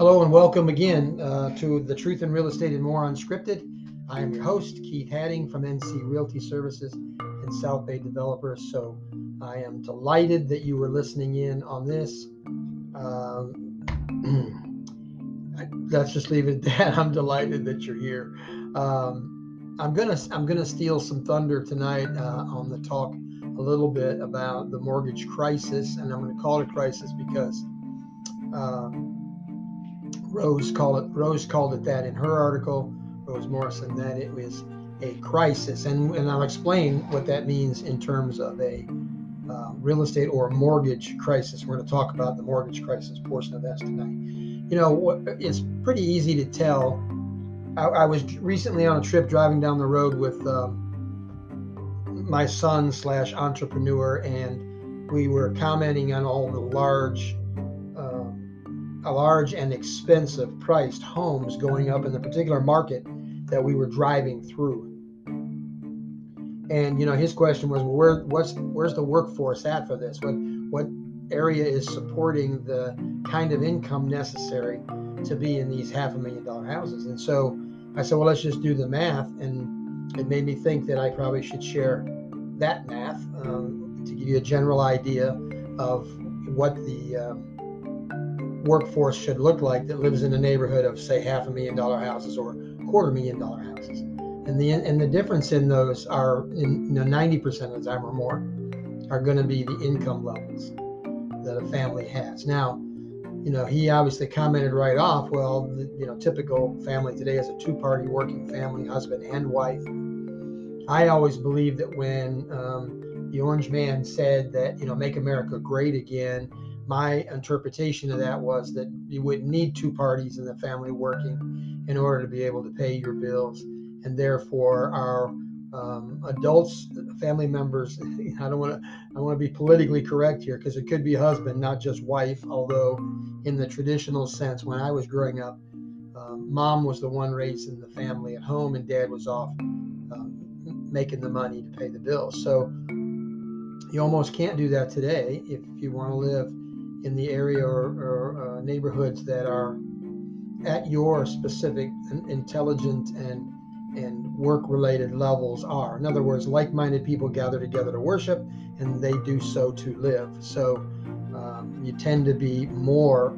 Hello and welcome again uh, to the Truth in Real Estate and More Unscripted. I am your host, Keith Hadding from NC Realty Services and South Bay Developers. So I am delighted that you were listening in on this. Um, let's just leave it at that. I'm delighted that you're here. Um, I'm gonna I'm gonna steal some thunder tonight uh, on the talk a little bit about the mortgage crisis, and I'm gonna call it a crisis because. Um, Rose called it Rose called it that in her article, Rose Morrison, that it was a crisis, and and I'll explain what that means in terms of a uh, real estate or mortgage crisis. We're going to talk about the mortgage crisis portion of that tonight. You know, it's pretty easy to tell. I, I was recently on a trip driving down the road with um, my son slash entrepreneur, and we were commenting on all the large large and expensive priced homes going up in the particular market that we were driving through. And you know, his question was, well, where what's where's the workforce at for this? What what area is supporting the kind of income necessary to be in these half a million dollar houses? And so I said, well, let's just do the math. And it made me think that I probably should share that math um, to give you a general idea of what the um, workforce should look like that lives in a neighborhood of say half a million dollar houses or quarter million dollar houses. And the and the difference in those are in you know 90% of the time or more are going to be the income levels that a family has. Now you know he obviously commented right off well the, you know typical family today is a two party working family husband and wife. I always believe that when um, the orange man said that you know make america great again my interpretation of that was that you wouldn't need two parties in the family working in order to be able to pay your bills, and therefore our um, adults, family members. I don't want to. I want to be politically correct here because it could be husband, not just wife. Although, in the traditional sense, when I was growing up, um, mom was the one raising the family at home, and dad was off um, making the money to pay the bills. So you almost can't do that today if you want to live in the area or, or uh, neighborhoods that are at your specific intelligent and and work related levels are. In other words, like minded people gather together to worship and they do so to live. So um, you tend to be more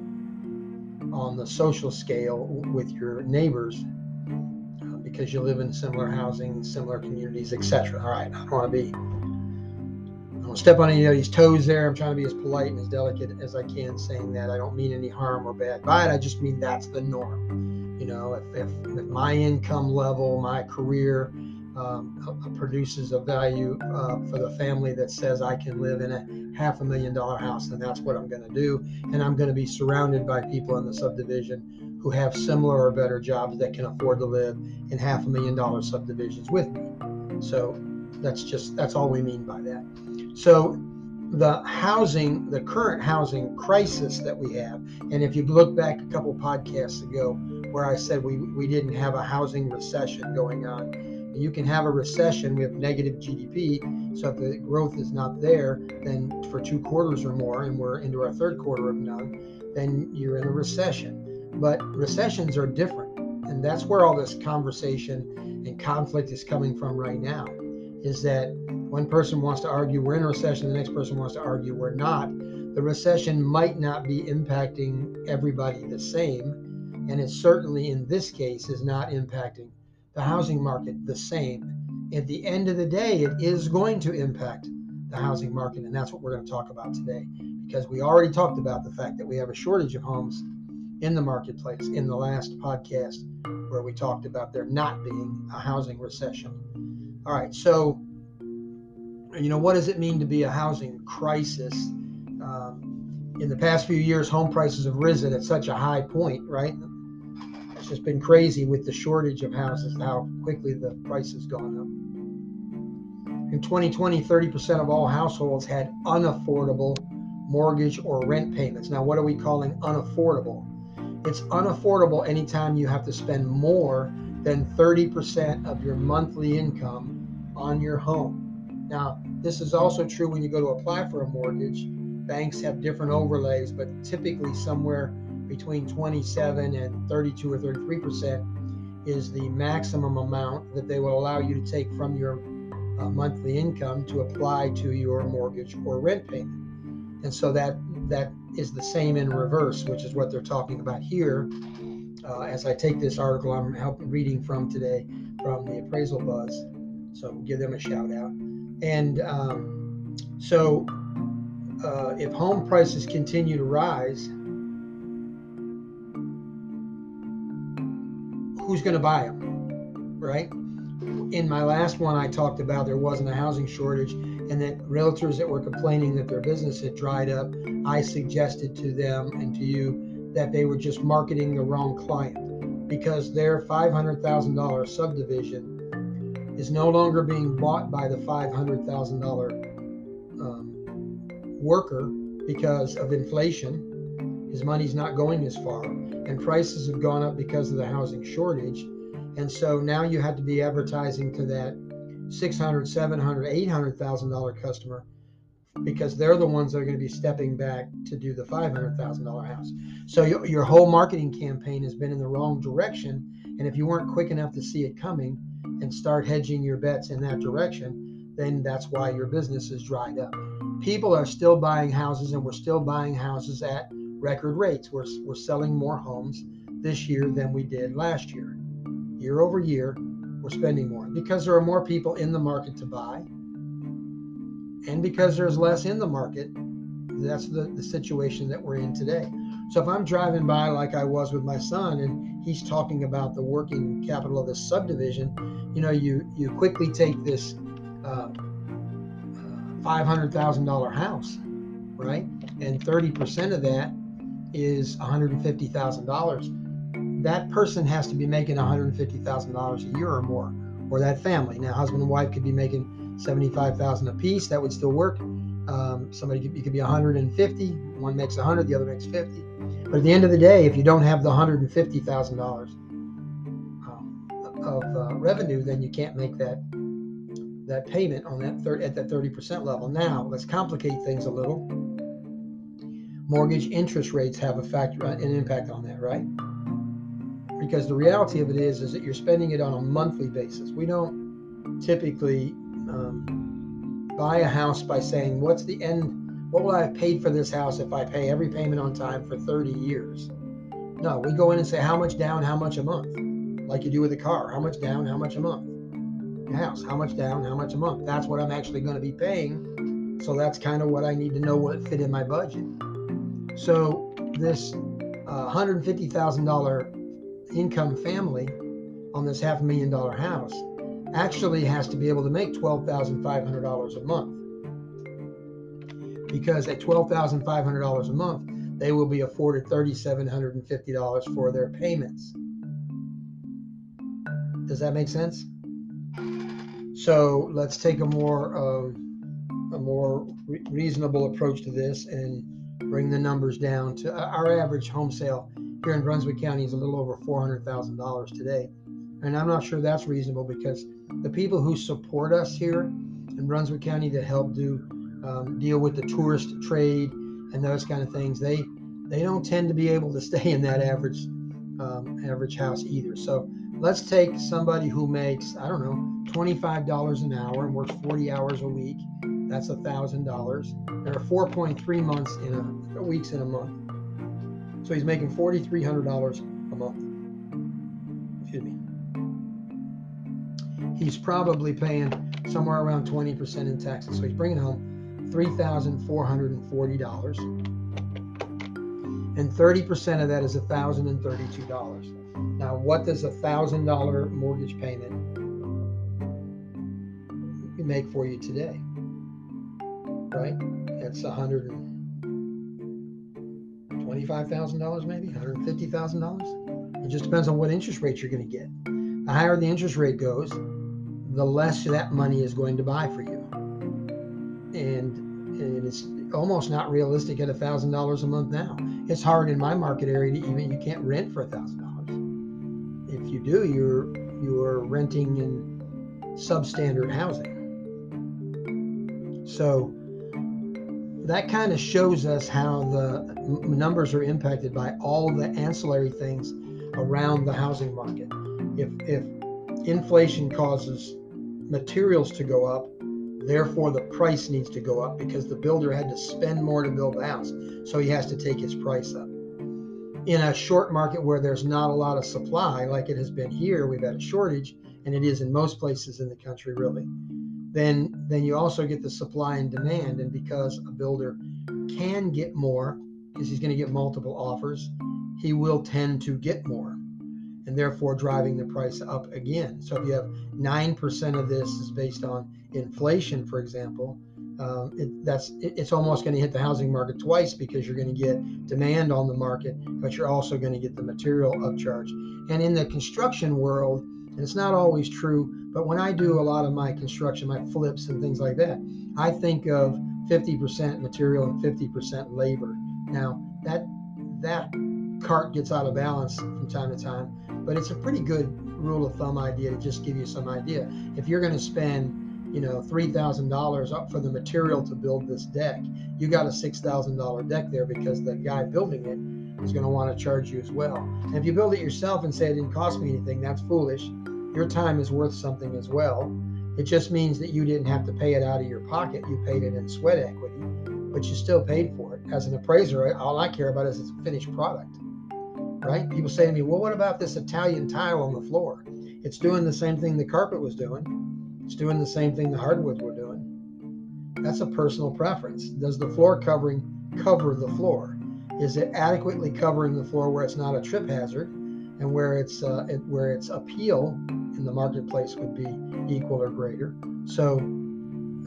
on the social scale with your neighbors uh, because you live in similar housing, similar communities, etc. All right, I don't want to be don't step on anybody's toes there. I'm trying to be as polite and as delicate as I can, saying that I don't mean any harm or bad by it. I just mean that's the norm. You know, if, if, if my income level, my career um, produces a value uh, for the family that says I can live in a half a million dollar house, then that's what I'm going to do. And I'm going to be surrounded by people in the subdivision who have similar or better jobs that can afford to live in half a million dollar subdivisions with me. So that's just that's all we mean by that. So the housing, the current housing crisis that we have, and if you look back a couple podcasts ago where I said we, we didn't have a housing recession going on, and you can have a recession with negative GDP. So if the growth is not there, then for two quarters or more, and we're into our third quarter of none, then you're in a recession. But recessions are different. And that's where all this conversation and conflict is coming from right now is that one person wants to argue we're in a recession, the next person wants to argue we're not. The recession might not be impacting everybody the same, and it certainly in this case is not impacting the housing market the same. At the end of the day, it is going to impact the housing market, and that's what we're going to talk about today because we already talked about the fact that we have a shortage of homes in the marketplace in the last podcast where we talked about there not being a housing recession. All right, so you know what does it mean to be a housing crisis? Um, in the past few years, home prices have risen at such a high point, right? It's just been crazy with the shortage of houses, how quickly the price has gone up. In 2020, 30% of all households had unaffordable mortgage or rent payments. Now, what are we calling unaffordable? It's unaffordable anytime you have to spend more than 30% of your monthly income on your home. Now, this is also true when you go to apply for a mortgage. Banks have different overlays, but typically somewhere between 27 and 32 or 33 percent is the maximum amount that they will allow you to take from your uh, monthly income to apply to your mortgage or rent payment. And so that that is the same in reverse, which is what they're talking about here. Uh, as I take this article I'm helping reading from today from the Appraisal Buzz, so give them a shout out. And um, so, uh, if home prices continue to rise, who's going to buy them, right? In my last one, I talked about there wasn't a housing shortage and that realtors that were complaining that their business had dried up, I suggested to them and to you that they were just marketing the wrong client because their $500,000 subdivision is no longer being bought by the $500,000 um, worker because of inflation. His money's not going as far, and prices have gone up because of the housing shortage. And so now you have to be advertising to that 600, 700, 800,000 dollar customer because they're the ones that are going to be stepping back to do the $500,000 house. So your, your whole marketing campaign has been in the wrong direction. And if you weren't quick enough to see it coming and start hedging your bets in that direction, then that's why your business is dried up. People are still buying houses and we're still buying houses at record rates. We're, we're selling more homes this year than we did last year. Year over year, we're spending more because there are more people in the market to buy and because there's less in the market that's the, the situation that we're in today. So if i'm driving by like i was with my son and he's talking about the working capital of the subdivision you know you you quickly take this uh, $500000 house right? And 30% of that is $150000 that person has to be making $150,000 a year or more, or that family. Now, husband and wife could be making 75,000 a piece. That would still work. Um, somebody could, could be 150. One makes 100, the other makes 50. But at the end of the day, if you don't have the $150,000 um, of uh, revenue, then you can't make that that payment on that third at that 30% level. Now, let's complicate things a little. Mortgage interest rates have a factor, an impact on that, right? because the reality of it is is that you're spending it on a monthly basis. We don't typically um, buy a house by saying, "What's the end? What will I have paid for this house if I pay every payment on time for 30 years?" No, we go in and say, "How much down? How much a month?" Like you do with a car. How much down? How much a month? Your house. How much down? How much a month? That's what I'm actually going to be paying. So that's kind of what I need to know what fit in my budget. So this uh, $150,000 income family on this half a million dollar house actually has to be able to make $12,500 a month. Because at $12,500 a month, they will be afforded $3,750 for their payments. Does that make sense? So let's take a more um, a more re- reasonable approach to this and bring the numbers down to uh, our average home sale here in Brunswick County is a little over $400,000 today. And I'm not sure that's reasonable because the people who support us here in Brunswick County that help do um, deal with the tourist trade and those kind of things, they they don't tend to be able to stay in that average um, average house either. So let's take somebody who makes I don't know $25 an hour and works 40 hours a week. That's a thousand dollars. There are 4.3 months in a weeks in a month. So he's making $4,300 a month. He's probably paying somewhere around 20% in taxes. So he's bringing home $3,440. And 30% of that is $1,032. Now, what does a $1,000 mortgage payment make for you today? Right? It's 100 $25,000 maybe, $150,000. It just depends on what interest rate you're going to get. The higher the interest rate goes, the less that money is going to buy for you. And, and it's almost not realistic at $1,000 a month now. It's hard in my market area to even, you can't rent for $1,000. If you do, you're, you're renting in substandard housing. So that kind of shows us how the numbers are impacted by all the ancillary things around the housing market. If, if inflation causes materials to go up, therefore the price needs to go up because the builder had to spend more to build the house. So he has to take his price up. In a short market where there's not a lot of supply, like it has been here, we've had a shortage, and it is in most places in the country, really. Then, then you also get the supply and demand, and because a builder can get more, because he's going to get multiple offers, he will tend to get more and therefore driving the price up again. So if you have 9% of this is based on inflation, for example, um, it, that's it, it's almost going to hit the housing market twice because you're going to get demand on the market, but you're also going to get the material upcharge. And in the construction world, and it's not always true, but when I do a lot of my construction, my flips and things like that, I think of 50% material and 50% labor. Now that that cart gets out of balance from time to time, but it's a pretty good rule of thumb idea to just give you some idea. If you're going to spend you know $3000 up for the material to build this deck you got a $6000 deck there because the guy building it is going to want to charge you as well. And if you build it yourself and say it didn't cost me anything that's foolish. Your time is worth something as well. It just means that you didn't have to pay it out of your pocket. You paid it in sweat equity but you still paid for it. As an appraiser all i care about is its a finished product right? People say to me, well, what about this Italian tile on the floor? It's doing the same thing the carpet was doing. It's doing the same thing the hardwoods were doing. That's a personal preference. Does the floor covering cover the floor? Is it adequately covering the floor where it's not a trip hazard and where it's uh, it, where its appeal in the marketplace would be equal or greater? So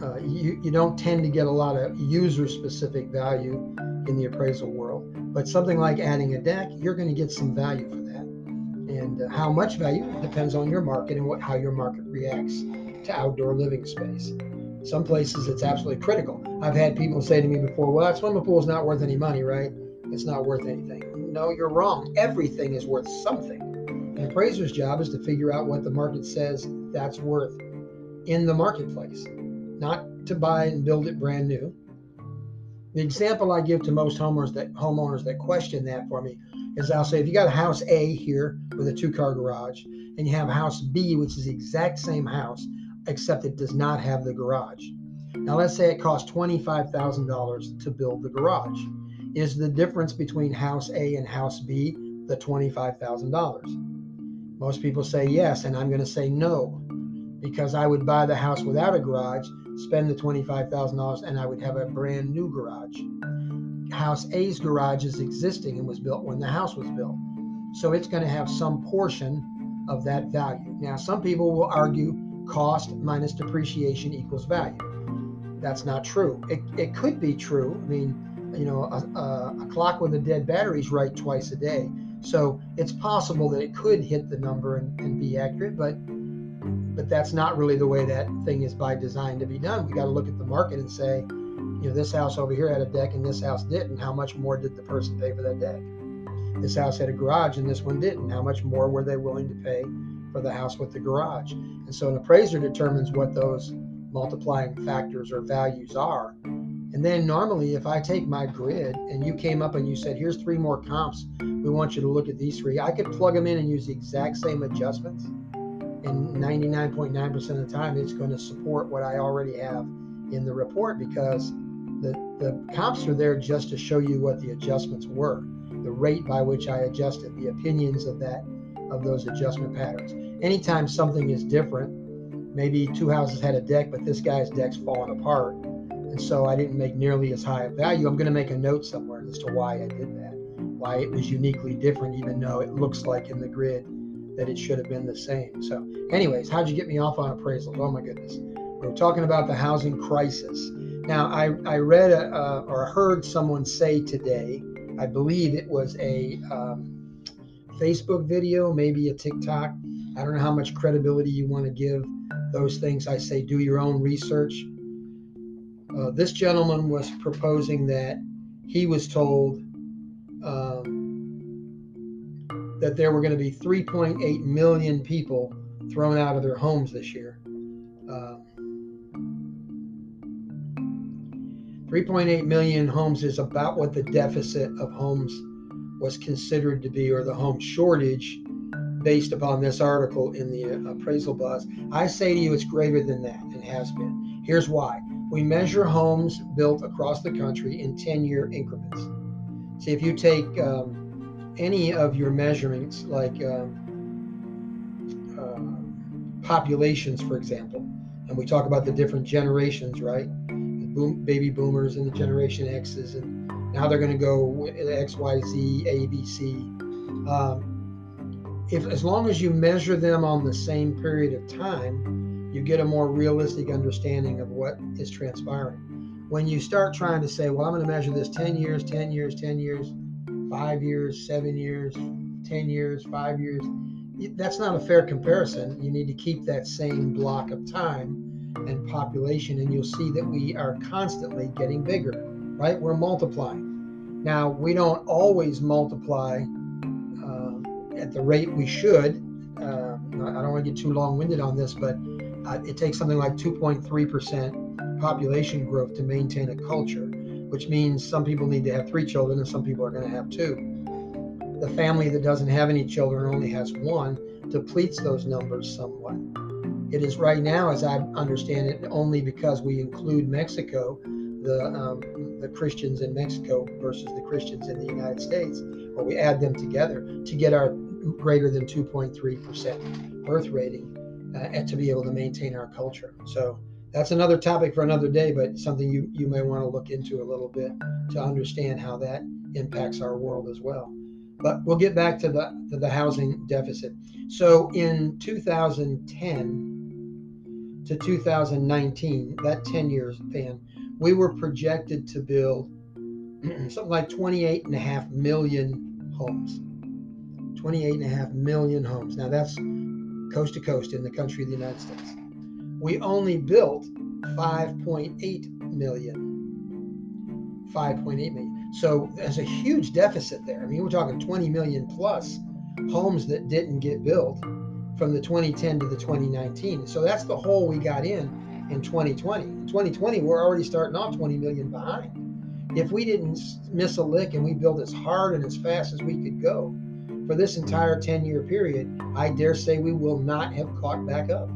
uh, you, you don't tend to get a lot of user specific value in the appraisal world. But something like adding a deck, you're going to get some value for that. And uh, how much value depends on your market and what how your market reacts to outdoor living space. Some places it's absolutely critical. I've had people say to me before, well, that swimming pool is not worth any money, right? It's not worth anything. No, you're wrong. Everything is worth something. An appraiser's job is to figure out what the market says that's worth in the marketplace, not to buy and build it brand new, the example I give to most homeowners that homeowners that question that for me is I'll say if you got a house A here with a two-car garage, and you have house B, which is the exact same house, except it does not have the garage. Now let's say it costs $25,000 to build the garage. Is the difference between house A and house B the $25,000? Most people say yes, and I'm going to say no, because I would buy the house without a garage spend the $25,000 and I would have a brand new garage. House A's garage is existing and was built when the house was built. So it's going to have some portion of that value. Now, some people will argue cost minus depreciation equals value. That's not true. It, it could be true. I mean, you know, a, a, a clock with a dead battery is right twice a day. So it's possible that it could hit the number and, and be accurate, but but that's not really the way that thing is by design to be done. We got to look at the market and say, you know, this house over here had a deck and this house didn't. How much more did the person pay for that deck? This house had a garage and this one didn't. How much more were they willing to pay for the house with the garage? And so an appraiser determines what those multiplying factors or values are. And then normally, if I take my grid and you came up and you said, here's three more comps, we want you to look at these three, I could plug them in and use the exact same adjustments and 99.9% of the time it's going to support what I already have in the report because the, the comps are there just to show you what the adjustments were, the rate by which I adjusted, the opinions of that of those adjustment patterns. Anytime something is different, maybe two houses had a deck, but this guy's deck's falling apart, and so I didn't make nearly as high a value. I'm going to make a note somewhere as to why I did that, why it was uniquely different, even though it looks like in the grid that it should have been the same. So, anyways, how'd you get me off on appraisals? Oh my goodness. We're talking about the housing crisis. Now, I, I read a, uh, or heard someone say today, I believe it was a um, Facebook video, maybe a TikTok. I don't know how much credibility you want to give those things. I say do your own research. Uh, this gentleman was proposing that he was told that there were going to be 3.8 million people thrown out of their homes this year. Um, 3.8 million homes is about what the deficit of homes was considered to be, or the home shortage based upon this article in the uh, appraisal buzz. I say to you, it's greater than that and has been. Here's why we measure homes built across the country in 10 year increments. See, if you take um, any of your measurements, like um, uh, populations, for example, and we talk about the different generations, right? The boom, baby boomers and the Generation X's, and now they're going to go X, Y, Z, A, B, C. Um, if as long as you measure them on the same period of time, you get a more realistic understanding of what is transpiring. When you start trying to say, well, I'm going to measure this 10 years, 10 years, 10 years, five years, seven years, 10 years, five years, that's not a fair comparison. You need to keep that same block of time and population, and you'll see that we are constantly getting bigger, right? We're multiplying. Now, we don't always multiply um, at the rate we should. Uh, I don't want to get too long winded on this, but uh, it takes something like 2.3% population growth to maintain a culture, which means some people need to have three children and some people are going to have two the family that doesn't have any children only has one depletes those numbers somewhat. It is right now, as I understand it, only because we include Mexico, the um, the Christians in Mexico versus the Christians in the United States, or we add them together to get our greater than 2.3% birth rating uh, and to be able to maintain our culture. So that's another topic for another day, but something you, you may want to look into a little bit to understand how that impacts our world as well. But we'll get back to the, to the housing deficit. So in 2010 to 2019, that 10 years span, we were projected to build something like 28 and a half million homes. 28 and a half million homes. Now that's coast to coast in the country of the United States. We only built 5.8 million. 5.8 million. So there's a huge deficit there. I mean, we're talking 20 million plus homes that didn't get built from the 2010 to the 2019. So that's the hole we got in in 2020. In 2020, we're already starting off 20 million behind. If we didn't miss a lick and we built as hard and as fast as we could go for this entire 10 year period, I dare say we will not have caught back up.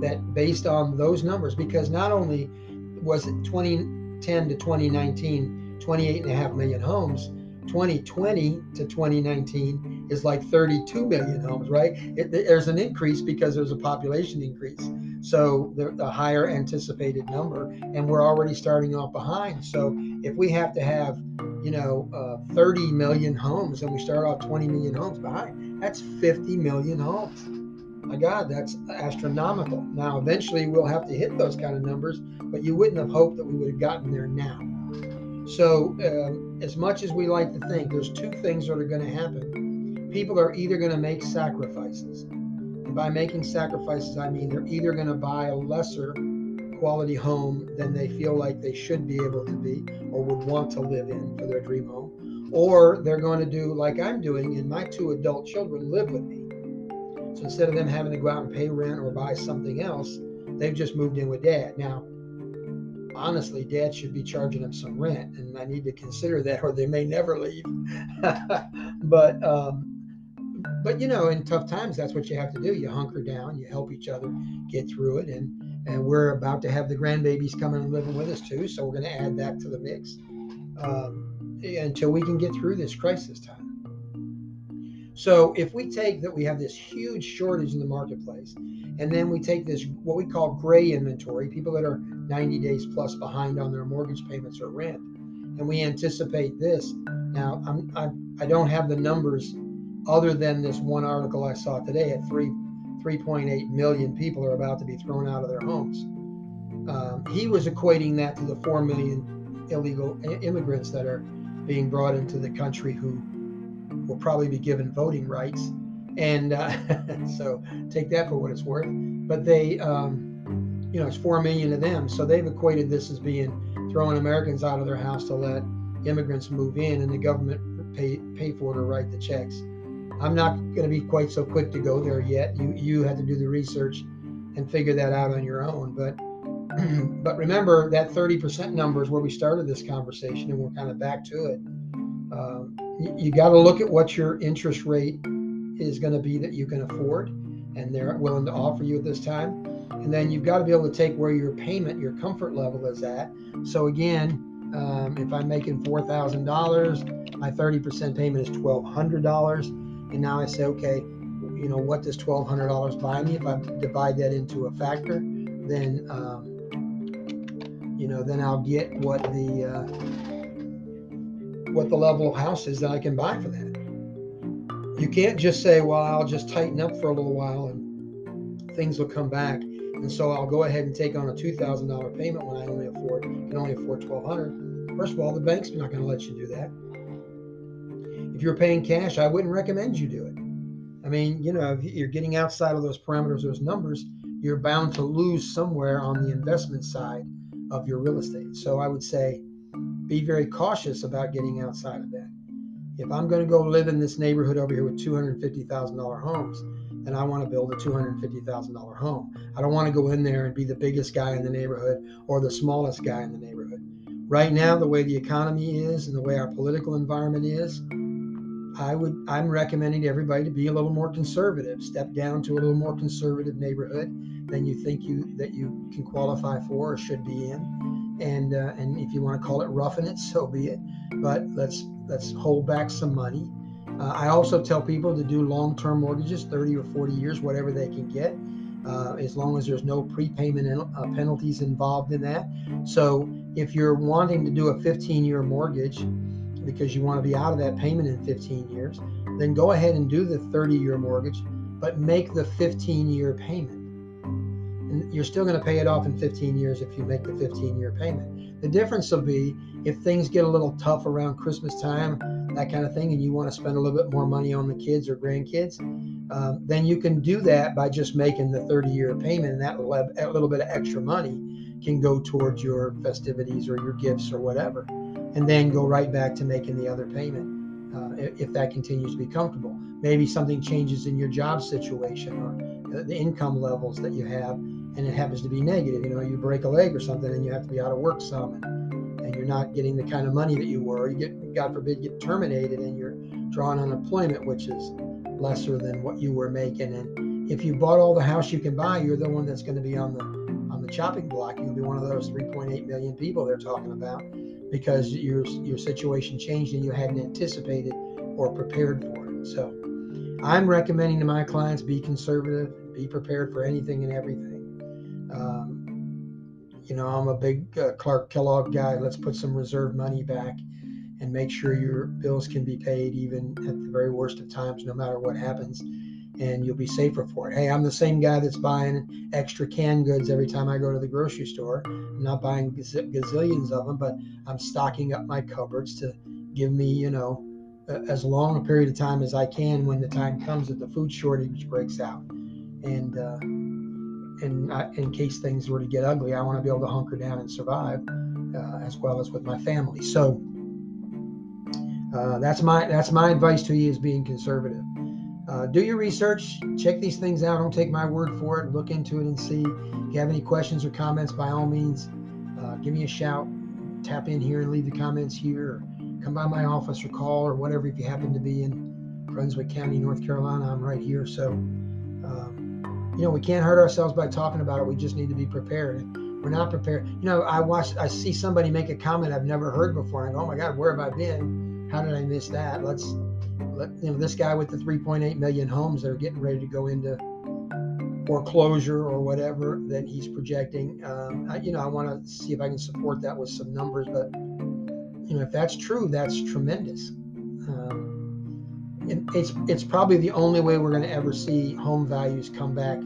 That based on those numbers, because not only was it 2010 to 2019 28 and a half million homes 2020 to 2019 is like 32 million homes right? It, there's an increase because there's a population increase. So the, the higher anticipated number and we're already starting off behind. So if we have to have you know uh, 30 million homes and we start off 20 million homes behind that's 50 million homes my god that's astronomical now eventually we'll have to hit those kind of numbers but you wouldn't have hoped that we would have gotten there now so, um, as much as we like to think, there's two things that are going to happen. People are either going to make sacrifices. And by making sacrifices, I mean they're either going to buy a lesser quality home than they feel like they should be able to be or would want to live in for their dream home, or they're going to do like I'm doing, and my two adult children live with me. So instead of them having to go out and pay rent or buy something else, they've just moved in with dad. Now, honestly, dad should be charging them some rent, and I need to consider that, or they may never leave. but um, but you know, in tough times, that's what you have to do. You hunker down, you help each other get through it, and and we're about to have the grandbabies coming and living with us too, so we're going to add that to the mix um, until we can get through this crisis time. So if we take that we have this huge shortage in the marketplace, and then we take this what we call gray inventory, people that are 90 days plus behind on their mortgage payments or rent, and we anticipate this. Now I'm, I'm I don't have the numbers other than this one article I saw today at three 3.8 million people are about to be thrown out of their homes. Um, he was equating that to the 4 million illegal immigrants that are being brought into the country who will probably be given voting rights. And uh, so take that for what it's worth. But they, um, you know, it's 4 million of them. So they've equated this as being throwing Americans out of their house to let immigrants move in and the government pay, pay for it or write the checks. I'm not going to be quite so quick to go there yet. You, you have to do the research and figure that out on your own. But but remember that 30% number is where we started this conversation, and we're kind of back to it. Um, you, got to look at what your interest rate is going to be that you can afford, and they're willing to offer you at this time. And then you've got to be able to take where your payment, your comfort level is at. So again, um, if I'm making four thousand dollars, my 30% payment is twelve hundred dollars, and now I say, okay, you know, what does twelve hundred dollars buy me? If I divide that into a factor, then um, you know, then I'll get what the uh, what the level of house is that I can buy for that. You can't just say, well, I'll just tighten up for a little while and things will come back. And so I'll go ahead and take on a two thousand dollar payment when I only afford can only afford twelve hundred. First of all, the bank's not going to let you do that. If you're paying cash, I wouldn't recommend you do it. I mean, you know, if you're getting outside of those parameters, those numbers, you're bound to lose somewhere on the investment side of your real estate. So I would say be very cautious about getting outside of that. If I'm going to go live in this neighborhood over here with $250,000 homes, then I want to build a $250,000 home. I don't want to go in there and be the biggest guy in the neighborhood or the smallest guy in the neighborhood. Right now, the way the economy is and the way our political environment is, I would I'm recommending everybody to be a little more conservative. Step down to a little more conservative neighborhood than you think you that you can qualify for or should be in. And uh, and if you want to call it roughing it, so be it. But let's let's hold back some money. Uh, I also tell people to do long-term mortgages, 30 or 40 years, whatever they can get, uh, as long as there's no prepayment uh, penalties involved in that. So if you're wanting to do a 15-year mortgage because you want to be out of that payment in 15 years, then go ahead and do the 30-year mortgage, but make the 15-year payment and you're still going to pay it off in 15 years if you make the 15 year payment. The difference will be if things get a little tough around Christmas time, that kind of thing, and you want to spend a little bit more money on the kids or grandkids, um, then you can do that by just making the 30 year payment, and that little, a little bit of extra money can go towards your festivities or your gifts or whatever, and then go right back to making the other payment. Uh, if that continues to be comfortable. Maybe something changes in your job situation or the income levels that you have, and it happens to be negative. You know, you break a leg or something and you have to be out of work some, and, and you're not getting the kind of money that you were. You get, God forbid, get terminated and you're drawing unemployment, which is lesser than what you were making. And if you bought all the house you can buy, you're the one that's going to be on the on the chopping block. You'll be one of those 3.8 million people they're talking about because your your situation changed and you hadn't anticipated or prepared for it. So I'm recommending to my clients be conservative, be prepared for anything and everything. Um, you know, I'm a big uh, Clark Kellogg guy. Let's put some reserve money back and make sure your bills can be paid even at the very worst of times, no matter what happens. And you'll be safer for it. Hey, I'm the same guy that's buying extra canned goods every time I go to the grocery store. I'm not buying gazillions of them, but I'm stocking up my cupboards to give me, you know, as long a period of time as I can when the time comes that the food shortage breaks out. And uh, in, in case things were to get ugly, I want to be able to hunker down and survive, uh, as well as with my family. So uh, that's my that's my advice to you is being conservative. Uh, do your research, check these things out. Don't take my word for it. Look into it and see. If you have any questions or comments, by all means, uh, give me a shout. Tap in here and leave the comments here. Come by my office or call or whatever if you happen to be in Brunswick County, North Carolina. I'm right here. So. Um, you know, we can't hurt ourselves by talking about it. We just need to be prepared. We're not prepared. You know, I watch, I see somebody make a comment I've never heard before. And I go, oh my God, where have I been? How did I miss that? Let's, let, you know, this guy with the 3.8 million homes that are getting ready to go into foreclosure or whatever that he's projecting. Um, I, you know, I want to see if I can support that with some numbers. But, you know, if that's true, that's tremendous. Um, it's it's probably the only way we're going to ever see home values come back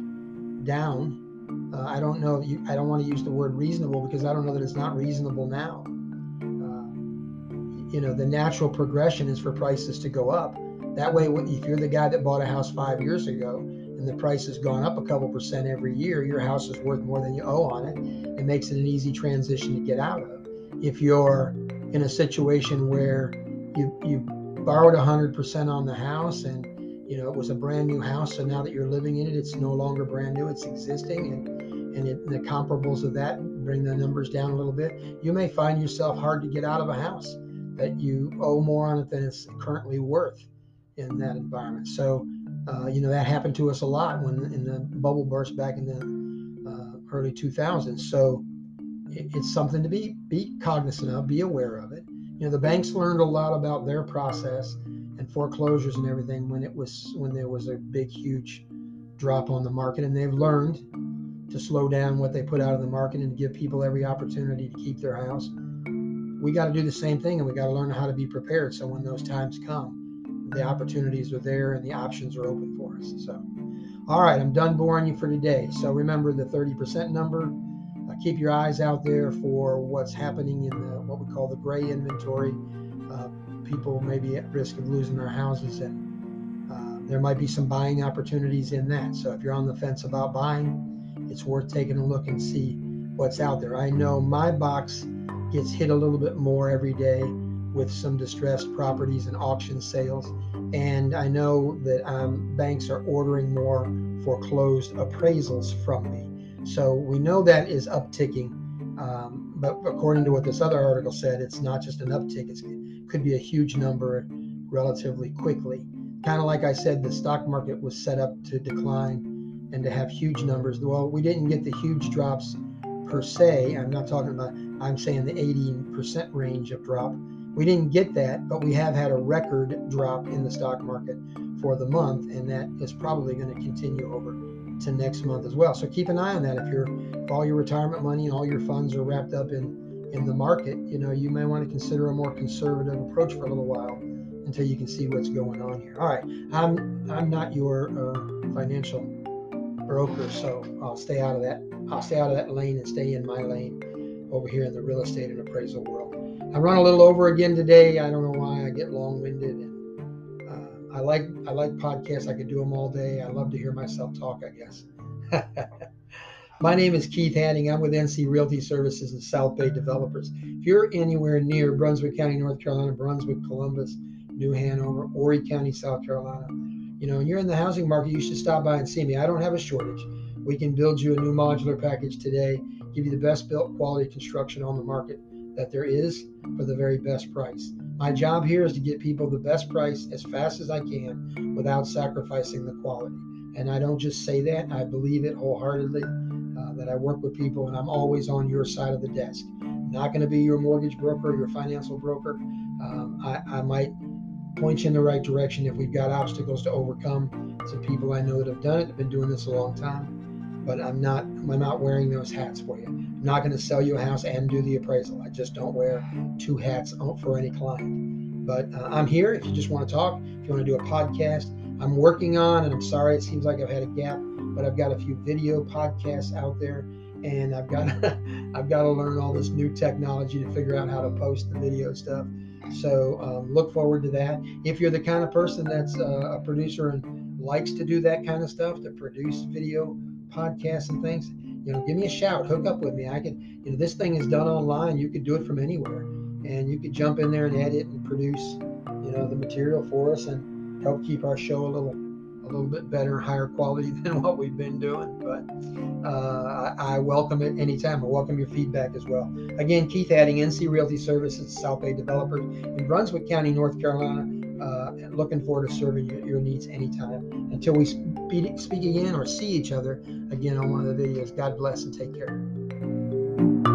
down. Uh, I don't know. You, I don't want to use the word reasonable because I don't know that it's not reasonable now. Uh, you know, the natural progression is for prices to go up. That way, if you're the guy that bought a house five years ago and the price has gone up a couple percent every year, your house is worth more than you owe on it. It makes it an easy transition to get out of. If you're in a situation where you you borrowed 100% on the house and you know it was a brand new house so now that you're living in it it's no longer brand new it's existing and and it, the comparables of that bring the numbers down a little bit. You may find yourself hard to get out of a house that you owe more on it than it's currently worth in that environment. So, uh, you know, that happened to us a lot when in the bubble burst back in the uh, early 2000s. So, it, it's something to be be cognizant of, be aware of it. You know, the banks learned a lot about their process and foreclosures and everything when it was when there was a big, huge drop on the market, and they've learned to slow down what they put out in the market and give people every opportunity to keep their house. We got to do the same thing, and we got to learn how to be prepared. So when those times come, the opportunities are there and the options are open for us. So, all right, I'm done boring you for today. So remember the 30% number. Uh, keep your eyes out there for what's happening in the what we call the gray inventory. Uh, people may be at risk of losing their houses, and uh, there might be some buying opportunities in that. So if you're on the fence about buying, it's worth taking a look and see what's out there. I know my box gets hit a little bit more every day with some distressed properties and auction sales. And I know that um, banks are ordering more foreclosed appraisals from me. So we know that is upticking. Um, but according to what this other article said, it's not just an uptick, it could be a huge number relatively quickly. Kind of like I said, the stock market was set up to decline and to have huge numbers. Well, we didn't get the huge drops per se. I'm not talking about, I'm saying the 80% range of drop. We didn't get that, but we have had a record drop in the stock market for the month, and that is probably going to continue over to next month as well. So keep an eye on that. If you're if all your retirement money and all your funds are wrapped up in in the market, you know you may want to consider a more conservative approach for a little while until you can see what's going on here. All right, I'm I'm not your uh, financial broker, so I'll stay out of that. I'll stay out of that lane and stay in my lane over here in the real estate and appraisal world. I run a little over again today. I don't know why. I get long-winded, and uh, I like I like podcasts. I could do them all day. I love to hear myself talk. I guess. My name is Keith Hadding. I'm with NC Realty Services and South Bay Developers. If you're anywhere near Brunswick County, North Carolina, Brunswick, Columbus, New Hanover, Horry County, South Carolina, you know, and you're in the housing market, you should stop by and see me. I don't have a shortage. We can build you a new modular package today, give you the best built quality construction on the market that there is for the very best price. My job here is to get people the best price as fast as I can without sacrificing the quality. And I don't just say that, I believe it wholeheartedly uh, that I work with people and I'm always on your side of the desk. Not going to be your mortgage broker, your financial broker. Um, I, I might point you in the right direction if we've got obstacles to overcome. Some people I know that have done it, have been doing this a long time, but I'm not I'm not wearing those hats for you. I'm not going to sell you a house and do the appraisal. I just don't wear two hats for any client. But uh, I'm here if you just want to talk, if you want to do a podcast. I'm working on, and I'm sorry it seems like I've had a gap, but I've got a few video podcasts out there and I've got I've got to learn all this new technology to figure out how to post the video stuff. So um, look forward to that. If you're the kind of person that's uh, a producer and likes to do that kind of stuff, to produce video podcasts and things, you know, give me a shout. Hook up with me. I can, you know, this thing is done online. You could do it from anywhere, and you could jump in there and edit and produce, you know, the material for us and help keep our show a little a little bit better, higher quality than what we've been doing. But uh, I, I, welcome it anytime. I welcome your feedback as well. Again, Keith Hadding, NC Realty Services, South Bay Developers in Brunswick County, North Carolina. Uh, looking forward to serving your, your needs anytime. Until we speak, speak again or see each other again on one of the videos, God bless and take care.